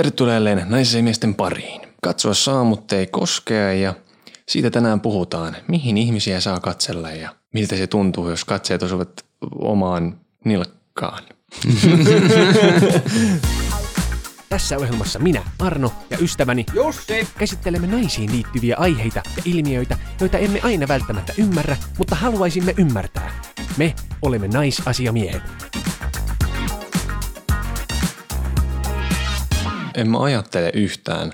Tervetuloa jälleen naisen miesten pariin. Katsoa saa, mutta ei koskea ja siitä tänään puhutaan, mihin ihmisiä saa katsella ja miltä se tuntuu, jos katseet osuvat omaan nilkkaan. Tässä ohjelmassa minä, Arno ja ystäväni Jussi! käsittelemme naisiin liittyviä aiheita ja ilmiöitä, joita emme aina välttämättä ymmärrä, mutta haluaisimme ymmärtää. Me olemme naisasiamiehet. En mä ajattele yhtään,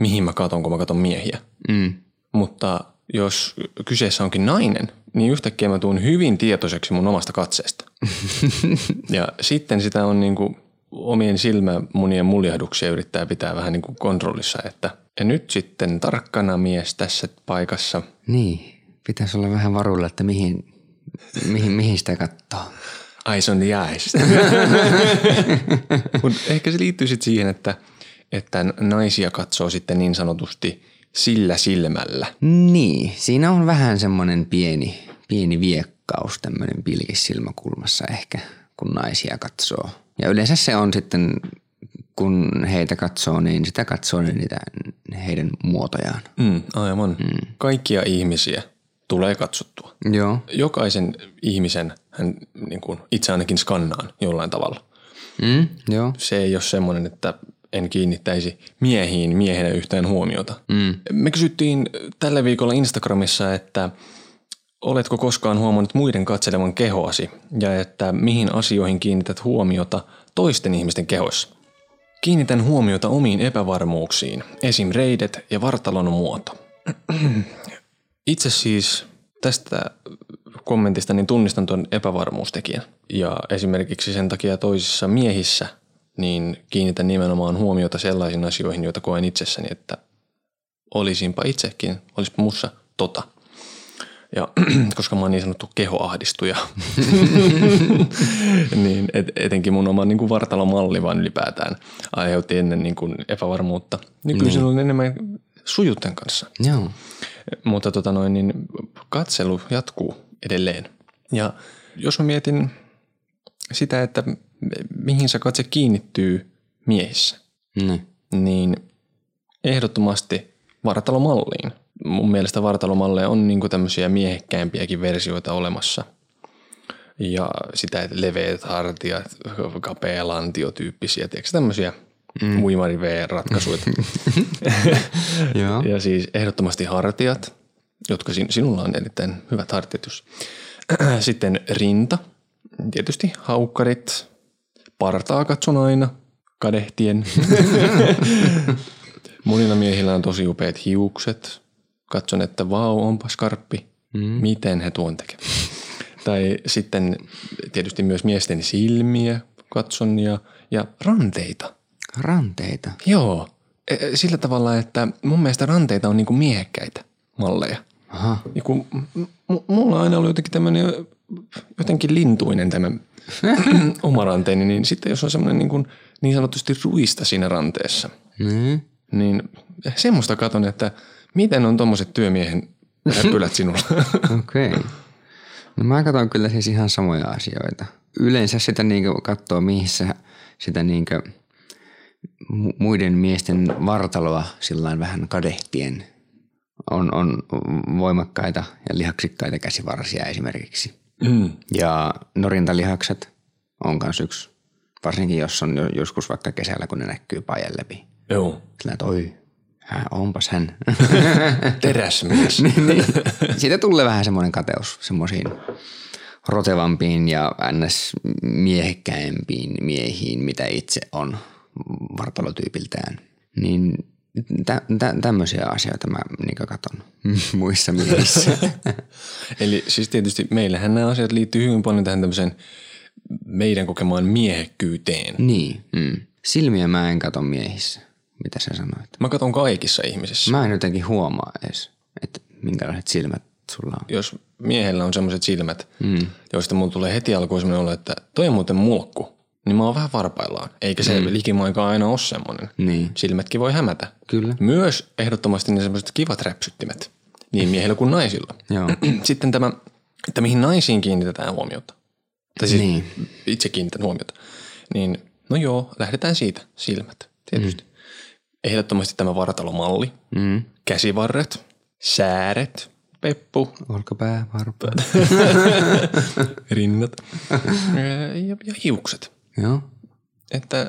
mihin mä katon, kun mä katon miehiä. Mm. Mutta jos kyseessä onkin nainen, niin yhtäkkiä mä tuun hyvin tietoiseksi mun omasta katseesta. ja sitten sitä on niin kuin omien silmämunien muljahduksia yrittää pitää vähän niin kuin kontrollissa, että ja nyt sitten tarkkana mies tässä paikassa. Niin, pitäisi olla vähän varuilla, että mihin, mihin, mihin sitä katsoo. Eyes on the eyes. Mutta ehkä se liittyy sitten siihen, että, että naisia katsoo sitten niin sanotusti sillä silmällä. Niin, siinä on vähän semmoinen pieni, pieni viekkaus tämmöinen pilkis silmäkulmassa ehkä, kun naisia katsoo. Ja yleensä se on sitten, kun heitä katsoo, niin sitä katsoo ne niitä heidän muotojaan. Mm, aivan. Mm. Kaikkia ihmisiä tulee katsottua. Joo. Jokaisen ihmisen hän niin kuin itse ainakin skannaan jollain tavalla. Mm, joo. Se ei ole semmoinen, että en kiinnittäisi miehiin miehenä yhtään huomiota. Mm. Me kysyttiin tällä viikolla Instagramissa, että oletko koskaan huomannut muiden katselevan kehoasi ja että mihin asioihin kiinnität huomiota toisten ihmisten kehoissa. Kiinnitän huomiota omiin epävarmuuksiin, esim. reidet ja vartalon muoto. Itse siis tästä kommentista niin tunnistan tuon epävarmuustekijän. Ja esimerkiksi sen takia toisissa miehissä niin kiinnitän nimenomaan huomiota sellaisiin asioihin, joita koen itsessäni, että olisinpa itsekin, olisipa mussa tota. Ja koska mä oon niin sanottu kehoahdistuja, niin et, etenkin mun oma niin kuin vartalomalli vaan ylipäätään aiheutti ennen niin kuin epävarmuutta. Nykyisin niin. on enemmän sujutten kanssa. Joo. Mutta tota noin, niin katselu jatkuu edelleen. Ja jos mä mietin sitä, että mihin se katse kiinnittyy miehissä, Niin. niin ehdottomasti vartalomalliin. Mun mielestä vartalomalleja on niinku tämmöisiä miehekkäimpiäkin versioita olemassa. Ja sitä, että leveät hartiat, kapea lantio tyyppisiä, tiedätkö tämmöisiä mm. Joo. ja siis ehdottomasti hartiat, jotka sin- sinulla on erittäin hyvät hartiat. Sitten rinta, tietysti haukkarit, partaa katson aina, kadehtien. Monilla miehillä on tosi upeat hiukset. Katson, että vau, onpa skarppi. Mm. Miten he tuon tekevät? tai sitten tietysti myös miesten silmiä katson ja, ja ranteita. Ranteita. Joo, e- e- sillä tavalla, että mun mielestä ranteita on niinku miehekkäitä malleja. Aha. Ja kun m- mulla on aina ollut jotenkin tämmöinen jotenkin lintuinen tämä oma ranteeni, niin sitten jos on semmoinen niin, kuin niin sanotusti ruista siinä ranteessa, Mm. niin semmoista katon, että miten on tommoset työmiehen räpylät sinulla. Okei. Okay. No mä katson kyllä siis ihan samoja asioita. Yleensä sitä niinku katsoo, missä sitä mu- muiden miesten vartaloa sillä vähän kadehtien on, on voimakkaita ja lihaksikkaita käsivarsia esimerkiksi. Mm. Ja norintalihakset on myös yksi, varsinkin jos on jo- joskus vaikka kesällä, kun ne näkyy pajan läpi. Joo, Sillä että oi, hän, onpas hän. teräsmies. niin. Siitä tulee vähän semmoinen kateus semmoisiin rotevampiin ja ns. miehekkäimpiin miehiin, mitä itse on vartalotyypiltään. Niin tä, tä, tämmöisiä asioita mä niin katon muissa miehissä. Eli siis tietysti meillähän nämä asiat liittyy hyvin paljon tähän tämmöiseen meidän kokemaan miehekkyyteen. niin. Mm. Silmiä mä en katon miehissä. Mitä sä sanoit? Mä katon kaikissa ihmisissä. Mä en jotenkin huomaa edes, että minkälaiset silmät sulla on. Jos miehellä on semmoiset silmät, mm. joista mulla tulee heti alkuun semmoinen olo, että toi on muuten mulkku, niin mä oon vähän varpaillaan. Eikä se mm. likimainkaan aina ole semmoinen. Niin. Silmätkin voi hämätä. Kyllä. Myös ehdottomasti ne semmoiset kivat räpsyttimet, niin miehillä kuin naisilla. Joo. Sitten tämä, että mihin naisiin kiinnitetään huomiota. Tai siis Niin. itse kiinnitän huomiota. Niin no joo, lähdetään siitä. Silmät, tietysti. Mm. Ehdottomasti tämä vartalomalli, Mm. käsivarret, sääret, peppu, Olkapää, varpaa. rinnat ja, ja hiukset. Joo. Että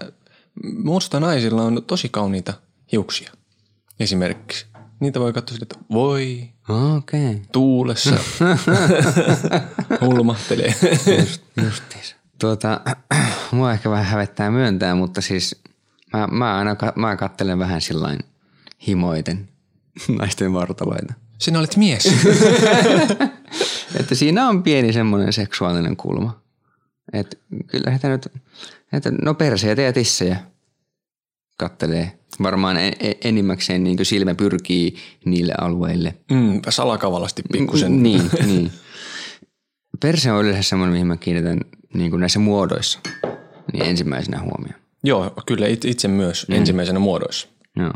musta naisilla on tosi kauniita hiuksia. Esimerkiksi. Niitä voi katsoa että voi, Okei. Okay. tuulessa hulmahtelee. Just, justiis. Tuota, mua ehkä vähän hävettää myöntää, mutta siis mä, mä aina mä kattelen vähän sillain himoiten naisten vartaloita. Sinä olet mies. Että siinä on pieni semmoinen seksuaalinen kulma. Että kyllä heitä nyt, että no perseitä ja tissejä kattelee. Varmaan en, en, enimmäkseen niin silmä pyrkii niille alueille. Mm, salakavalasti pikkusen. Niin, niin. Perse on yleensä semmoinen, mihin mä kiinnitän niin kuin näissä muodoissa niin ensimmäisenä huomioon. Joo, kyllä it- itse myös mm. ensimmäisenä muodoissa. Joo.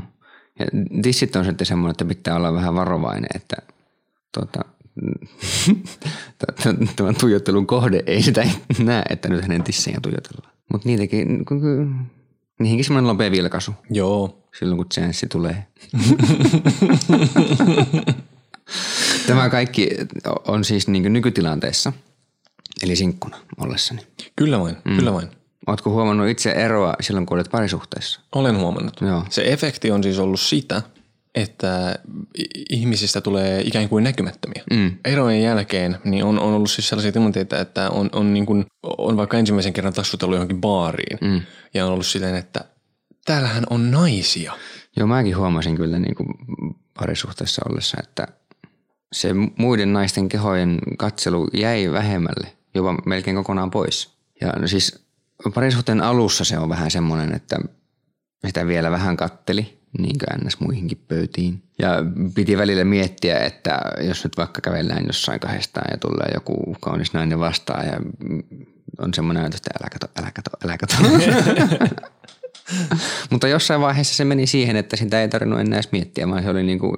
Ja tissit on sitten semmoinen, että pitää olla vähän varovainen, että tota, tämän tuijottelun kohde ei sitä näe, että nyt hänen tissejä tuijotellaan. Mutta niitäkin, kun- niihinkin semmoinen nopea vilkaisu Joo. silloin, kun chanssi tulee. Tämä kaikki on siis niin nykytilanteessa, eli sinkkuna ollessani. Kyllä vain, mm. kyllä vain. Oletko huomannut itse eroa silloin, kun olet parisuhteessa? Olen huomannut. Joo. Se efekti on siis ollut sitä, että ihmisistä tulee ikään kuin näkymättömiä. Mm. Erojen jälkeen niin on, on ollut siis sellaisia tilanteita, että on, on, niin kuin, on vaikka ensimmäisen kerran tassutellut johonkin baariin mm. ja on ollut silleen, että täällähän on naisia. Joo, mäkin huomasin kyllä niin kuin parisuhteessa ollessa, että se muiden naisten kehojen katselu jäi vähemmälle, jopa melkein kokonaan pois. Ja no siis parisuhteen alussa se on vähän semmoinen, että sitä vielä vähän katteli, niin kuin ns. muihinkin pöytiin. Ja piti välillä miettiä, että jos nyt vaikka kävellään jossain kahdestaan ja tulee joku kaunis nainen vastaan ja on semmoinen ajatus, että älä kato, älä kato, älä kato. Mutta jossain vaiheessa se meni siihen, että sitä ei tarvinnut enää edes miettiä, vaan se oli niin kuin,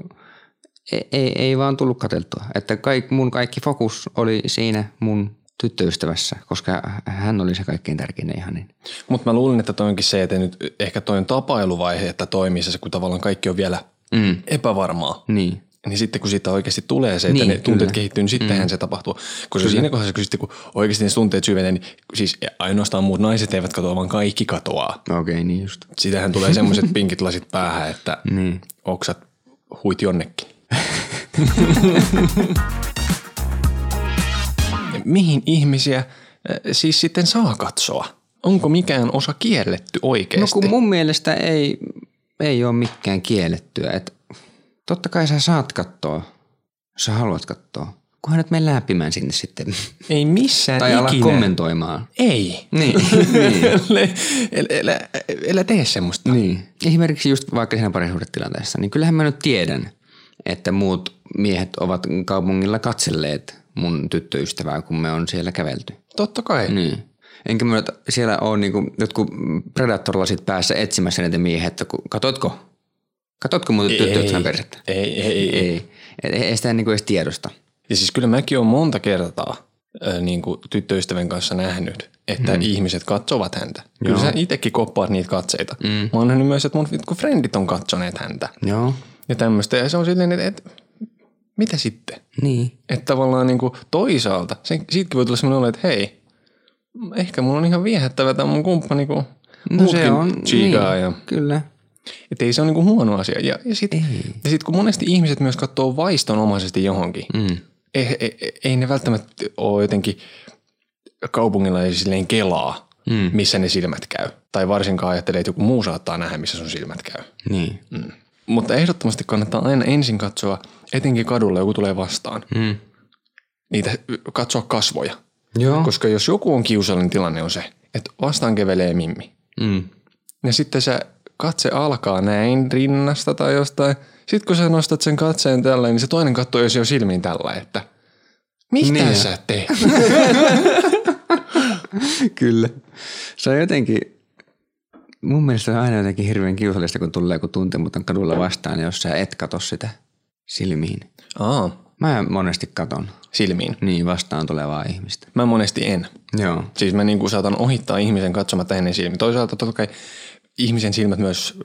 ei, ei, ei vaan tullut katseltua. Että kaik, mun kaikki fokus oli siinä mun tyttöystävässä, koska hän oli se kaikkein tärkein ja ihanin. Mutta mä luulen, että toi onkin se, että nyt ehkä toi on tapailuvaihe, että toimii se, kun tavallaan kaikki on vielä mm. epävarmaa. Niin. Niin sitten kun siitä oikeasti tulee se, että niin, Niin, ne tunteet kyllä. kehittyy, niin sittenhän mm. se tapahtuu. Koska siinä kohdassa, kun, sitten, kun oikeasti ne tunteet syvenee, niin siis ainoastaan muut naiset eivät katoa, vaan kaikki katoaa. Okei, okay, niin just. Siitähän tulee semmoiset pinkit lasit päähän, että Niin. oksat huit jonnekin. Mihin ihmisiä äh, siis sitten saa katsoa? Onko mikään osa kielletty No oikeasti? kun mun mielestä ei, ei ole mikään kiellettyä. Et totta kai sä saat katsoa, jos sä haluat katsoa. Kunhan nyt mene läpimään sinne sitten. Ei missään tai ala ikinä. kommentoimaan. Ei. Niin, niin. älä, älä tee semmoista. Niin. Esimerkiksi just vaikka siinä parisuhdetilanteessa, niin kyllähän mä nyt tiedän, että muut miehet ovat kaupungilla katselleet mun tyttöystävää, kun me on siellä kävelty. Totta kai. Niin. Enkä mä siellä ole niinku jotkut predatorlasit päässä etsimässä näitä miehiä, että ku- katotko? Katotko mun tyttöystävän persettä? Ei, ei, ei, ei. Ei. Ei, ei sitä niinku edes tiedosta. Ja siis kyllä mäkin olen monta kertaa äh, niin kuin tyttöystävän kanssa nähnyt, että mm. ihmiset katsovat häntä. Kyllä Joo. sä itsekin koppaat niitä katseita. Mm. Mä oon nähnyt myös, että mun kun frendit on katsoneet häntä Joo. ja tämmöistä. Ja se on silleen, että, että mitä sitten? Niin. Että tavallaan niin kuin toisaalta, se, siitäkin voi tulla semmoinen olo, että hei, ehkä mun on ihan viehättävä tämä mun kumppani, kun No se on, niin, ja kyllä. että ei se ole niinku huono asia. Ja, ja sitten sit kun monesti ihmiset myös katsoo vaistonomaisesti johonkin, mm. ei, ei, ei ne välttämättä ole jotenkin kaupungilla ei silleen kelaa, mm. missä ne silmät käy. Tai varsinkaan ajattelee, että joku muu saattaa nähdä, missä sun silmät käy. Niin. Mm. Mutta ehdottomasti kannattaa aina ensin katsoa, etenkin kadulla joku tulee vastaan, Mm. niitä katsoa kasvoja. Joo. Koska jos joku on kiusallinen tilanne on se, että vastaan kevelee mimmi. Mm. Ja sitten se katse alkaa näin rinnasta tai jostain. Sitten kun sä nostat sen katseen tällä, niin se toinen katsoo jos jo silmiin tällä, että mitä Niin. sä teet? Kyllä. Se on jotenkin, mun mielestä on aina jotenkin hirveän kiusallista, kun tulee joku tuntematon kadulla vastaan, jos sä et katso sitä silmiin. Aa, Mä monesti katon silmiin. niin vastaan tulevaa ihmistä. Mä monesti en. Joo. Siis mä niinku saatan ohittaa ihmisen katsomatta hänen silmiin. Toisaalta totta kai ihmisen silmät myös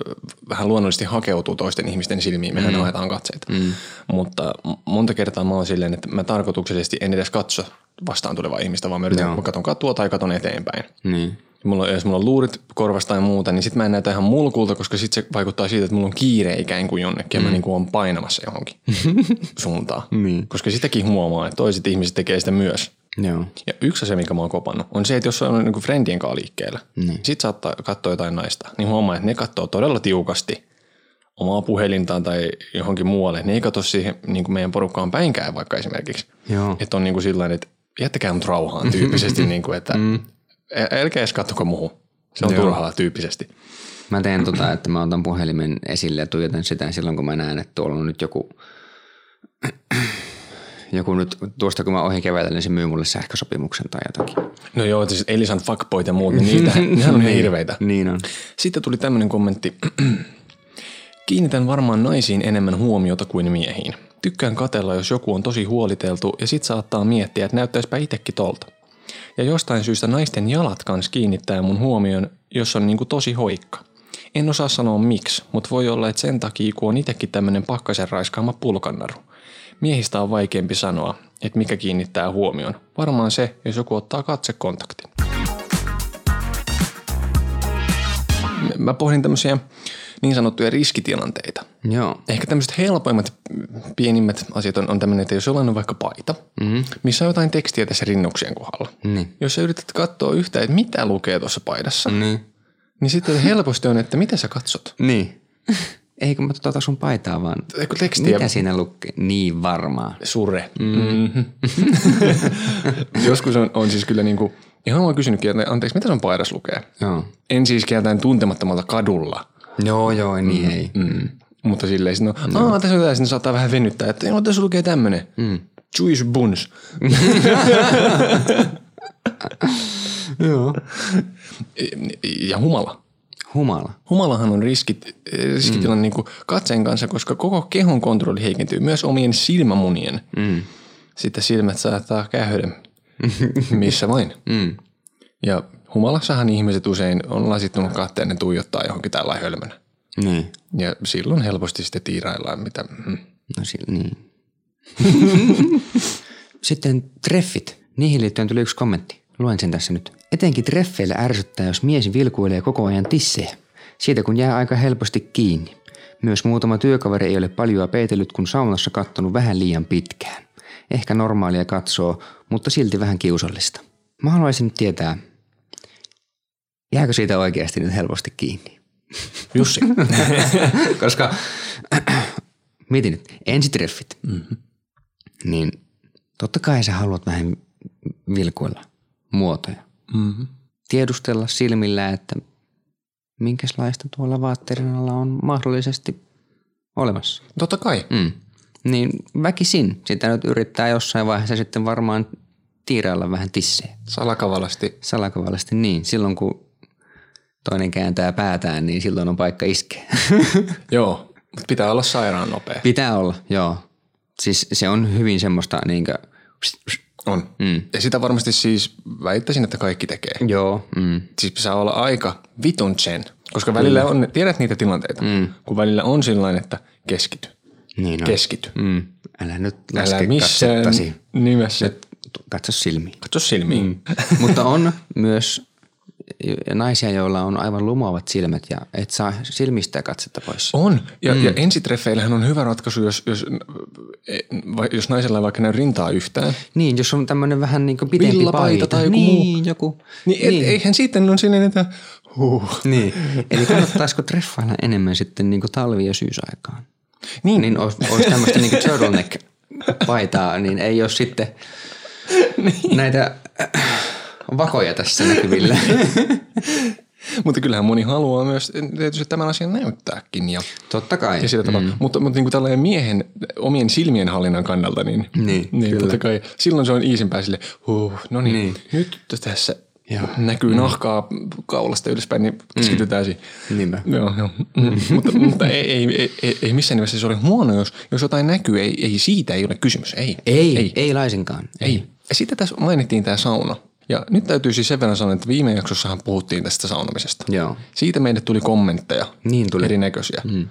vähän luonnollisesti hakeutuu toisten ihmisten silmiin, mehän mm. haetaan katseita. Mm. Mutta monta kertaa mä oon silleen, että mä tarkoituksellisesti en edes katso vastaan tulevaa ihmistä, vaan mä yritän, Joo. mä katon katua tai katon eteenpäin. Niin. Mulla, jos mulla on luurit korvasta tai muuta, niin sitten mä en näytä ihan mulkulta, koska sitten se vaikuttaa siitä, että mulla on kiire ikään kuin jonnekin mm. ja mä niin kuin on painamassa johonkin suuntaan. Niin. Koska sitäkin huomaa, että toiset ihmiset tekee sitä myös. Joo. Ja yksi asia, mikä mä oon kopannut, on se, että jos on niin friendien kanssa liikkeellä, niin. sit saattaa katsoa jotain naista, niin huomaa, että ne katsoo todella tiukasti omaa puhelintaan tai johonkin muualle. Ne ei katso siihen niin meidän porukkaan päinkään vaikka esimerkiksi. Joo. Että on niin kuin sillain, että jättäkää mut rauhaan tyyppisesti, niin kuin, että ä- älkää edes kattoko muuhun. Se on Joo. turhaa tyyppisesti. Mä teen tota, että mä otan puhelimen esille ja tuijotan sitä silloin, kun mä näen, että tuolla on nyt joku, joku nyt, tuosta kun mä ohi keväällä, niin se myy mulle sähkösopimuksen tai jotakin. No joo, siis Elisan fuckboyt ja muut, niin niitä, nehän on ihan hirveitä. Niin on. Sitten tuli tämmöinen kommentti. Kiinnitän varmaan naisiin enemmän huomiota kuin miehiin. Tykkään katella, jos joku on tosi huoliteltu ja sit saattaa miettiä, että näyttäisipä itekin tolta. Ja jostain syystä naisten jalat kans kiinnittää mun huomion, jos on niinku tosi hoikka. En osaa sanoa miksi, mutta voi olla, että sen takia, kun on itekin tämmönen pakkasen raiskaama pulkannaru. Miehistä on vaikeampi sanoa, että mikä kiinnittää huomion. Varmaan se, jos joku ottaa katsekontaktin. Mä pohdin tämmöisiä niin sanottuja riskitilanteita. Joo. Ehkä tämmöiset helpoimmat, pienimmät asiat on, on tämmöinen, että jos jollain on vaikka paita, mm-hmm. missä on jotain tekstiä tässä rinnuksien kohdalla. Niin. Jos sä yrität katsoa yhtään, että mitä lukee tuossa paidassa. Niin. niin sitten helposti on, että mitä sä katsot. Niin. Eikö mä tota sun paitaa vaan. Eikö tekstiä? Mitä siinä lukee? Niin varmaan. Sure. Mm. Joskus on, on siis kyllä niinku, ihan mä oon kysynytkin, että anteeksi, mitä sun paidassa lukee? Joo. En siis keltään tuntemattomalta kadulla. Joo, joo, niin ei. Mm. Mutta silleen, no, no. Aa, tässä on tässä, saattaa vähän venyttää, että joo, tässä lukee tämmönen. Mm. Juice buns. Joo. ja humala. Humala. Humalahan on riskit, riskitilanne mm. niin kuin katseen kanssa, koska koko kehon kontrolli heikentyy, myös omien silmämunien. Mm. Sitten silmät saattaa käydä missä vain. Mm. Ja humalassahan ihmiset usein on lasittunut katteen, ne tuijottaa johonkin tällä hölmönä. Niin. Ja silloin helposti sitten tiiraillaan, mitä... Mm. No sillä, niin. Sitten treffit. Niihin liittyen tuli yksi kommentti. Luen sen tässä nyt. Etenkin treffeillä ärsyttää, jos mies vilkuilee koko ajan tissejä. Siitä kun jää aika helposti kiinni. Myös muutama työkaveri ei ole paljoa peitellyt, kun saunassa kattonut vähän liian pitkään. Ehkä normaalia katsoo, mutta silti vähän kiusallista. Mä haluaisin tietää, jääkö siitä oikeasti nyt helposti kiinni? Jussi. Koska mietin nyt, ensitreffit. Mm-hmm. Niin totta kai sä haluat vähän vilkuilla muotoja. mm-hmm. Tiedustella silmillä, että minkälaista tuolla vaatteiden alla on mahdollisesti olemassa. Totta kai. Mm. Niin väkisin sitä nyt yrittää jossain vaiheessa sitten varmaan tiirailla vähän tissejä. Salakavalasti. Salakavallisesti niin. Silloin kun toinen kääntää päätään, niin silloin on paikka iskeä. Joo, mutta pitää olla sairaan nopea. Pitää olla, joo. Siis se on hyvin semmoista niinkö... On. Mm. Ja sitä varmasti siis väittäisin, että kaikki tekee. Joo. Mm. Siis pitää olla aika vitun sen. Koska välillä on, tiedät niitä tilanteita, mm. kun välillä on sillain, että keskity. Niin on. Keskity. Mm. Älä nyt Älä laske missään katsettasi. nimessä. Katso silmiin. Katso silmiin. Mm. Mutta on myös naisia, joilla on aivan lumoavat silmät ja et saa silmistä katsetta pois. On. Ja, mm. ja ensitreffeillähän on hyvä ratkaisu, jos, jos, vai- jos naisella ei vaikka näy rintaa yhtään. Niin, jos on tämmöinen vähän niin kuin Villapaita paita. tai joku niin, muu. joku. Niin, niin. Et, eihän sitten on silleen, että huh. Niin. Eli kannattaisiko treffailla enemmän sitten niin kuin talvi- ja syysaikaan? Niin. Niin olisi, olisi tämmöistä niin turtleneck-paitaa, niin ei ole sitten niin. näitä äh, vakoja tässä näkyvillä. Mutta kyllähän moni haluaa myös tietysti tämän asian näyttääkin. Ja, Totta kai. ja. Mm. Mutta, mutta niin kuin tällainen miehen omien silmien hallinnan kannalta, niin, Niin, niin kyllä. totta kai silloin se on iisimpää sille, huh, no niin, Niin. nyt tässä Joo. näkyy mm. nahkaa kaulasta ylöspäin, niin keskitytään siihen. Niinpä. Joo, joo. Mm. mutta, mutta ei, ei, ei, ei, missään nimessä se ole huono, jos, jos jotain näkyy. Ei, ei siitä ei ole kysymys. Ei. Ei, ei, ei laisinkaan. Ei. Ja sitten tässä mainittiin tämä sauna. Ja nyt täytyy siis sen verran sanoa, että viime jaksossahan puhuttiin tästä saunomisesta. Joo. Siitä meille tuli kommentteja. Niin tuli. Erinäköisiä. Mm.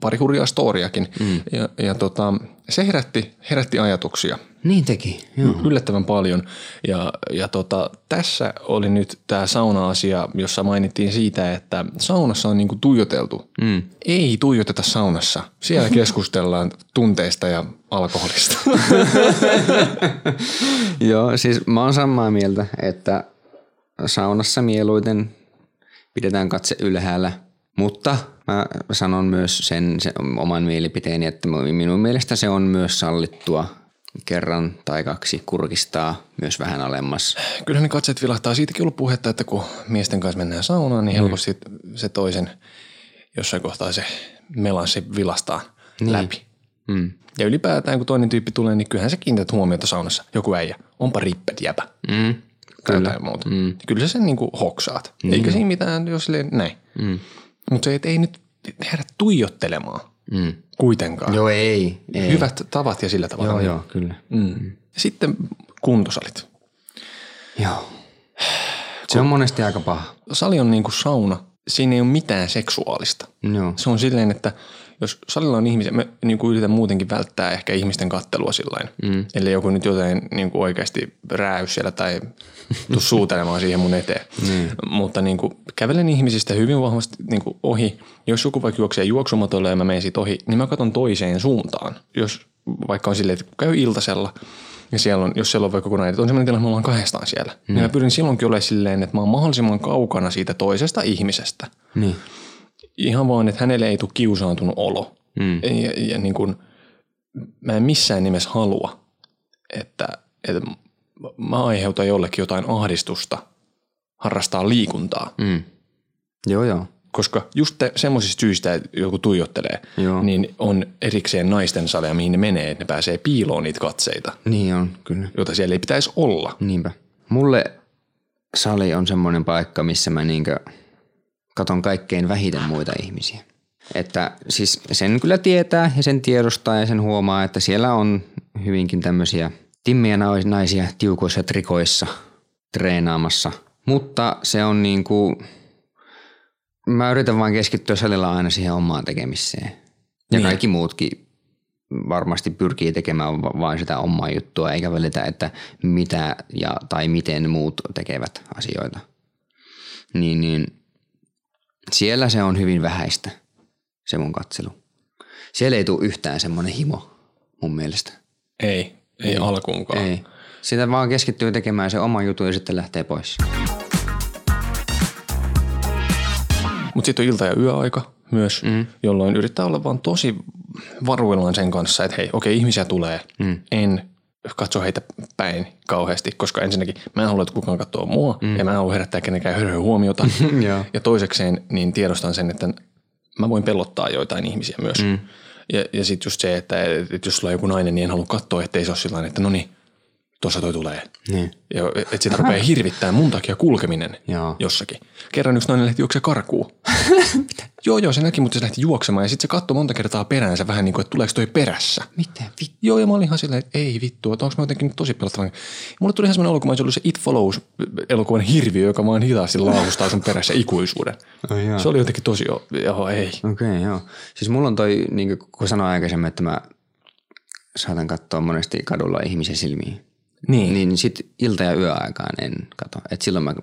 Pari hurjaa storiakin. Mm. Ja, ja tota, se herätti, herätti ajatuksia Niin teki, joo. yllättävän paljon. Ja, ja tota, tässä oli nyt tämä sauna-asia, jossa mainittiin siitä, että saunassa on niinku tuijoteltu. Mm. Ei tuijoteta saunassa. Siellä keskustellaan tunteista ja alkoholista. Joo, siis mä oon samaa mieltä, että saunassa mieluiten pidetään katse ylhäällä, mutta mä sanon myös sen, sen oman mielipiteeni, että minun mielestä se on myös sallittua kerran tai kaksi kurkistaa myös vähän alemmas. Kyllä ne katseet vilahtaa. Siitäkin ollut puhetta, että kun miesten kanssa mennään saunaan, niin helposti se toisen jossain kohtaa se melanssi vilastaa niin. läpi. Mm. Ja ylipäätään, kun toinen tyyppi tulee, niin kyllähän sä kiinnität huomiota saunassa. Joku äijä, onpa rippet jäpä. Mm. Kyllä. Tai muuta. Mm. Kyllä sä sen niinku hoksaat. Mm. Eikä siinä mitään, jos näin. Mm. Mutta se, että ei nyt tehdä tuijottelemaan Mm. kuitenkaan. Joo, ei. ei. Hyvät tavat ja sillä tavalla. Joo, joo, kyllä. Mm. Sitten kuntosalit. Joo. Se on monesti aika paha. Sali on niin kuin sauna. Siinä ei ole mitään seksuaalista. Joo. Se on silleen, että jos salilla on ihmisiä, me niin kuin yritän muutenkin välttää ehkä ihmisten kattelua sillain. Mm. Eli joku nyt jotain niin kuin oikeasti rääys siellä tai tuu suutelemaan siihen mun eteen. Mm. Mutta niin kuin, kävelen ihmisistä hyvin vahvasti niin kuin ohi. Jos joku vaikka juoksee juoksumatolle ja mä menen siitä ohi, niin mä katson toiseen suuntaan. Jos vaikka on silleen, että käy iltasella ja siellä on, jos siellä on vaikka kokonaan, että on sellainen tilanne, että me ollaan kahdestaan siellä. Mm. Niin mä pyrin silloinkin olemaan silleen, että mä oon mahdollisimman kaukana siitä toisesta ihmisestä. Niin. Ihan vaan, että hänelle ei tule kiusaantunut olo. Mm. Ja, ja niin kuin, mä en missään nimessä halua, että, että mä aiheutan jollekin jotain ahdistusta harrastaa liikuntaa. Mm. Joo, joo. Koska just te, semmoisista syistä, että joku tuijottelee, Joo. niin on erikseen naisten saleja, mihin ne menee, että ne pääsee piiloon niitä katseita, Niin on, kyllä. joita siellä ei pitäisi olla. Niinpä. Mulle sali on semmoinen paikka, missä mä niinkö katon kaikkein vähiten muita ihmisiä. Että siis sen kyllä tietää ja sen tiedostaa ja sen huomaa, että siellä on hyvinkin tämmöisiä timmiä nais- naisia tiukoissa trikoissa treenaamassa. Mutta se on niinku, mä yritän vaan keskittyä salilla aina siihen omaan tekemiseen. Ja Niin. kaikki muutkin varmasti pyrkii tekemään va- vain sitä omaa juttua, eikä välitä, että mitä ja, tai miten muut tekevät asioita. Niin, niin siellä se on hyvin vähäistä, se mun katselu. Siellä ei tule yhtään semmoinen himo mun mielestä. Ei, ei alkuunkaan. Ei. Sitä vaan keskittyy tekemään se oma juttu ja sitten lähtee pois. Mutta sitten on ilta- ja yöaika myös, mm. jolloin yrittää olla vaan tosi varuillaan sen kanssa, että hei, okei, ihmisiä tulee. Mm. En katso heitä päin kauheasti, koska ensinnäkin mä en halua, että kukaan katsoo mua, mm. ja mä en halua herättää kenenkään hörhöä huomiota. Joo. ja toisekseen niin tiedostan sen, että mä voin pelottaa joitain ihmisiä myös. Mm. Ja, ja sitten just se, että, että jos sulla on joku nainen, niin en halua katsoa, ettei se ole sillä että no niin, tuossa toi tulee. Niin. Ja että sitä rupeaa hirvittää mun takia kulkeminen Joo. jossakin. Kerran yksi nainen lähti juoksemaan karkuun. joo, joo, se näki, mutta se lähti juoksemaan ja sitten se katsoi monta kertaa peräänsä vähän niin kuin, että tuleeko toi perässä. Mitä vittu? Joo, ja mä olin ihan silleen, että ei vittu, että onko mä jotenkin nyt tosi pelottava. Mulle tuli ihan semmoinen elokuva, se oli se It Follows elokuvan hirviö, joka vaan hitaasti laahustaa sun perässä ikuisuuden. Jaa. se oli jotenkin tosi, jo- joo, ei. Okei, okay, joo. Siis mulla on toi, niin kuin sanoin aikaisemmin, että mä saatan katsoa monesti kadulla ihmisen silmiin. Niin. Niin sit ilta- ja yöaikaan en kato. Et silloin mä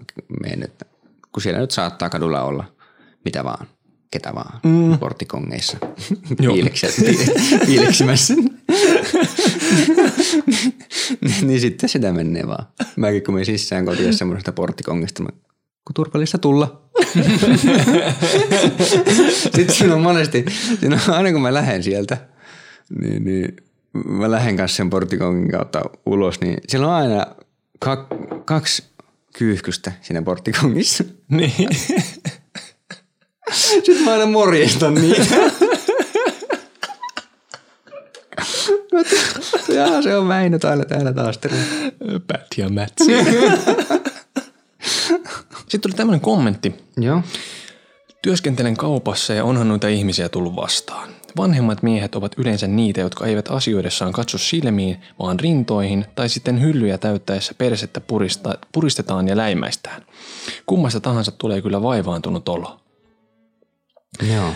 menen, että kun siellä nyt saattaa kadulla olla mitä vaan, ketä vaan, mm. porttikongeissa, piileksimässä. niin sitten sitä menee vaan. Mäkin kun menen sisään kotiin semmoisesta porttikongesta, mä kun turvallista tulla. Sitten siinä on monesti, siinä on aina kun mä lähden sieltä, niin, niin mä lähden kanssa sen porttikongin kautta ulos, niin siellä on aina kak- kaksi kyyhkystä siinä porttikongissa. niin. Sitten mä aina morjestan niitä. Jaa, se on Väinö täällä, täällä taas. Pat ja Mätsi. Sitten tuli tämmöinen kommentti. Joo. Työskentelen kaupassa ja onhan noita ihmisiä tullut vastaan. Vanhemmat miehet ovat yleensä niitä, jotka eivät asioidessaan katso silmiin, vaan rintoihin tai sitten hyllyjä täyttäessä persettä purista, puristetaan ja läimäistään. Kummasta tahansa tulee kyllä vaivaantunut olo. Joo.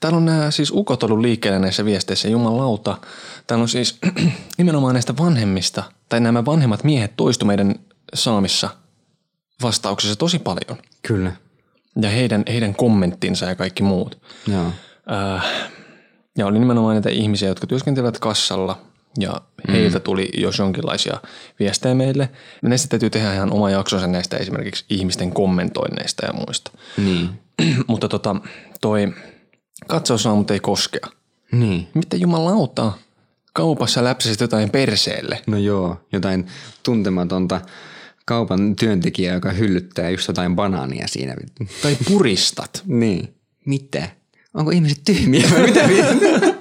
Täällä on nämä siis ukot ollut liikkeellä näissä viesteissä, jumalauta. Täällä on siis nimenomaan näistä vanhemmista, tai nämä vanhemmat miehet toistu meidän saamissa vastauksissa tosi paljon. Kyllä. Ja heidän, heidän kommenttinsa ja kaikki muut. Joo. Äh, ja oli nimenomaan näitä ihmisiä, jotka työskentelevät kassalla ja heiltä tuli jos jonkinlaisia viestejä meille. Ja näistä täytyy tehdä ihan oma jaksonsa näistä esimerkiksi ihmisten kommentoinneista ja muista. Niin. Mutta tota, toi katsausraamut ei koskea. Niin. Mitä jumalauta? Kaupassa läpsäsit jotain perseelle. No joo, jotain tuntematonta kaupan työntekijää, joka hyllyttää just jotain banaania siinä. Tai puristat. Niin. Mitä? Onko ihmiset tyhmiä vai mitä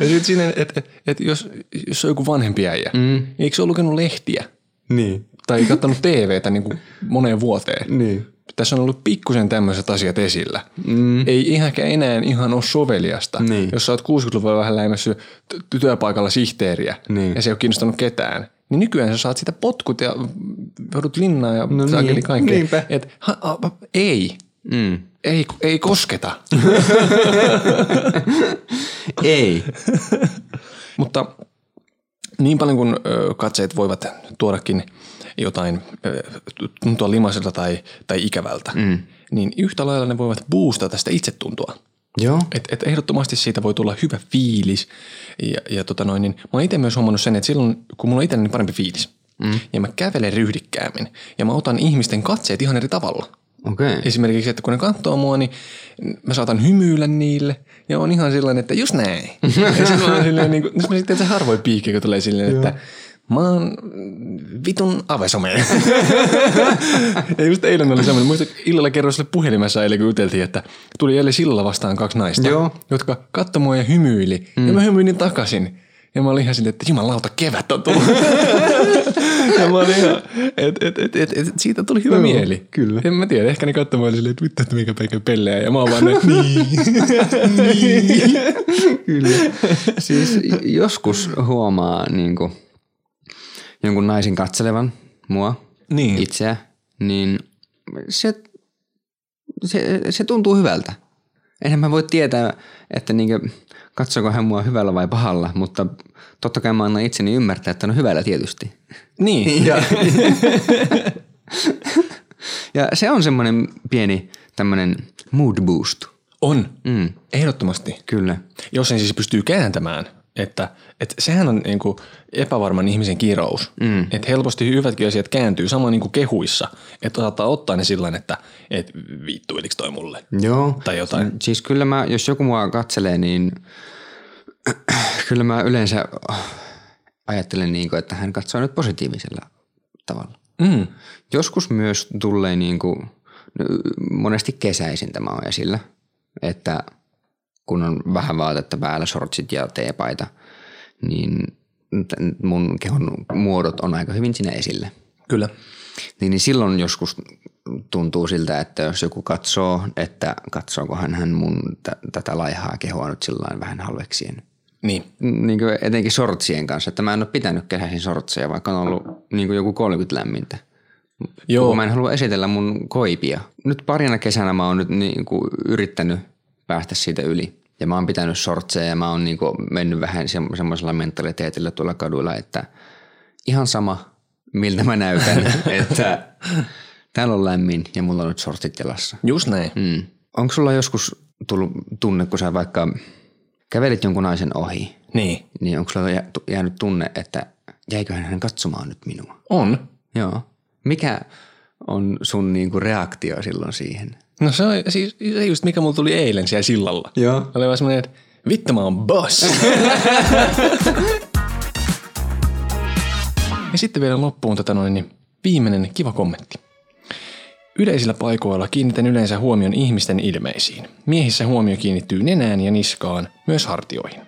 Ja sitten siinä, että et, et jos, jos on joku vanhempi äijä, mm. eikö se ole lukenut lehtiä? Niin. Tai katsonut TVtä niin kuin moneen vuoteen? Niin. Tässä on ollut pikkusen tämmöiset asiat esillä. Mm. Ei ihan enää ihan ole soveliasta. Niin. Jos sä oot 60-luvulla vähän läimässy t- työpaikalla sihteeriä Niin. ja se ei ole kiinnostanut ketään, niin nykyään sä saat sitä potkut ja joudut linnaan ja No no niin, kaikkea. niinpä. Et, ha, ha, ei, Mm. Ei, ei kosketa. Ei. Mutta niin paljon kuin katseet voivat tuodakin jotain tuntua limaiselta tai, tai ikävältä, mm. niin yhtä lailla ne voivat boostata sitä itsetuntoa. Joo. Et, et ehdottomasti siitä voi tulla hyvä fiilis. Ja, ja tota noin, niin mä oon itse myös huomannut sen, että silloin kun mulla on itselleni parempi fiilis, mm. ja mä kävelen ryhdikkäämmin, ja mä otan ihmisten katseet ihan eri tavalla. Okay. Esimerkiksi, että kun ne katsoo mua, niin mä saatan hymyillä niille. Ja on ihan sellainen, että just näin. ja sitten mä oon silleen, niin kuin, mä sitten se harvoin piikki, kun tulee silleen, että mä oon vitun avesome. ja just eilen oli semmoinen, muista illalla kerroin sille puhelimessa eilen, kun juteltiin, että tuli jälleen sillalla vastaan kaksi naista, Joo. jotka katsoi mua ja hymyili. Mm. Ja mä hymyilin takaisin. Ja mä olin ihan silleen, että jumalauta, kevät on tullut. ja mä olin ihan, että et, et, et, et, siitä tuli hyvä Joo, mieli. kyllä. En mä tiedä, ehkä ne katsoi mua silleen, että vittu, että mikä pelleä. Ja mä oon vaan näin, niin. Kyllä. siis joskus huomaa niin kuin, jonkun naisen katselevan mua, Niin. itseä, niin se, se, se tuntuu hyvältä. Enhän mä voi tietää, että niin kuin, katsoko hän mua hyvällä vai pahalla, mutta totta kai mä annan itseni ymmärtää, että no hyvällä tietysti. Niin. Ja, ja se on semmoinen pieni tämmöinen mood boost. On. Mm, Ehdottomasti. kyllä. Jos sen siis pystyy kääntämään, että, että sehän on niin kuin epävarman ihmisen kirous. Mm. Että helposti hyvätkin asiat kääntyy samoin niin kuin kehuissa. Että saattaa ottaa ne sillä että et vittuiliks toi mulle. Joo. Tai jotain. Siis kyllä mä, jos joku mua katselee, niin kyllä mä yleensä ajattelen niin kuin, että hän katsoo nyt positiivisella tavalla. Mm. Joskus myös tulee niin kuin, monesti kesäisin tämä on esillä, että kun on vähän vaatetta päällä, shortsit ja teepaita, niin mun kehon muodot on aika hyvin siinä esillä. Kyllä. Niin, niin silloin joskus tuntuu siltä, että jos joku katsoo, että katsookohan hän mun t- tätä laihaa kehoa nyt sillä vähän halveksien. Niin. Niin kuin etenkin sortsien kanssa, että mä en ole pitänyt kesäisin sortseja, vaikka on ollut niin kuin joku 30 lämmintä. Joo. Mä en halua esitellä mun koipia. Nyt parina kesänä mä oon nyt niin kuin yrittänyt päästä siitä yli. Ja mä oon pitänyt sortseja ja mä oon niin kuin mennyt vähän se- semmoisella mentaliteetillä tuolla kaduilla, että ihan sama miltä mä näytän, että täällä on lämmin ja mulla on nyt sortsit jalassa. Just näin. Mm. Onko sulla joskus tullut tunne, kun sä vaikka kävelit jonkun naisen ohi, Niin. niin onko sulla jä- jäänyt tunne, että jäiköhän hän katsomaan nyt minua? On. Joo. Mikä on sun niinku reaktio silloin siihen? No se on siis se just mikä mulla tuli eilen siellä sillalla. Joo. Oli vaan semmoinen, että vittu mä oon boss. ja sitten vielä loppuun tätä noin, niin viimeinen kiva kommentti. Yleisillä paikoilla kiinnitän yleensä huomion ihmisten ilmeisiin. Miehissä huomio kiinnittyy nenään ja niskaan, myös hartioihin.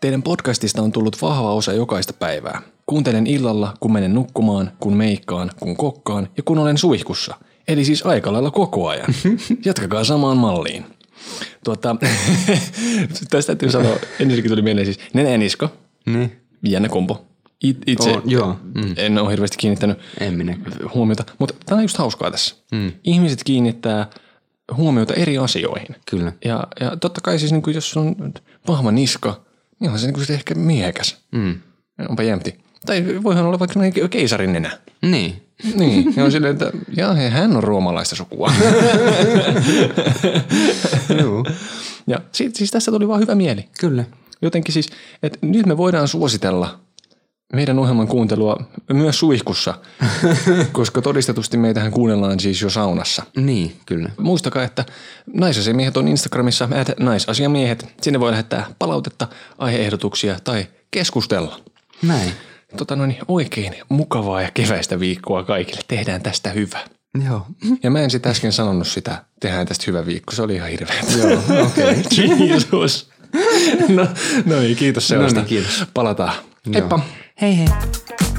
Teidän podcastista on tullut vahva osa jokaista päivää. Kuuntelen illalla, kun menen nukkumaan, kun meikkaan, kun kokkaan ja kun olen suihkussa. Eli siis aika lailla koko ajan. Jatkakaa samaan malliin. Tuota, tästä täytyy sanoa, ensinnäkin tuli mieleen siis Nenä ja Nisko, Niin. jännä kompo. It, itse Oo, joo, mm. en ole hirveästi kiinnittänyt En huomiota, mutta tämä on just hauskaa tässä. Mm. Ihmiset kiinnittää huomiota eri asioihin. Kyllä. Ja, ja totta kai siis niin kuin jos on vahva niska, niin on se niin kuin ehkä miehekäs. Mm. Onpa jämpti. Tai voihan olla vaikka keisarin nenä. Niin. Niin, ja on silleen, että jaa, he, hän on roomalaista sukua. Joo. ja siis, siis tässä tuli vaan hyvä mieli. Kyllä. Jotenkin siis, että nyt me voidaan suositella meidän ohjelman kuuntelua myös suihkussa, koska todistetusti meitähän kuunnellaan siis jo saunassa. Niin, kyllä. Muistakaa, että naisasiamiehet on Instagramissa, at naisasiamiehet. Sinne voi lähettää palautetta, aiheehdotuksia tai keskustella. Näin. Tota noin, oikein mukavaa ja keväistä viikkoa kaikille. Tehdään tästä hyvä. Joo. Ja mä en sit äsken sanonut sitä, tehdään tästä hyvä viikko. Se oli ihan hirveä. Joo, okei. Okay. Kiitos. No, no niin, kiitos seurasta. No niin, kiitos. Palataan. Heippa. Hei hei.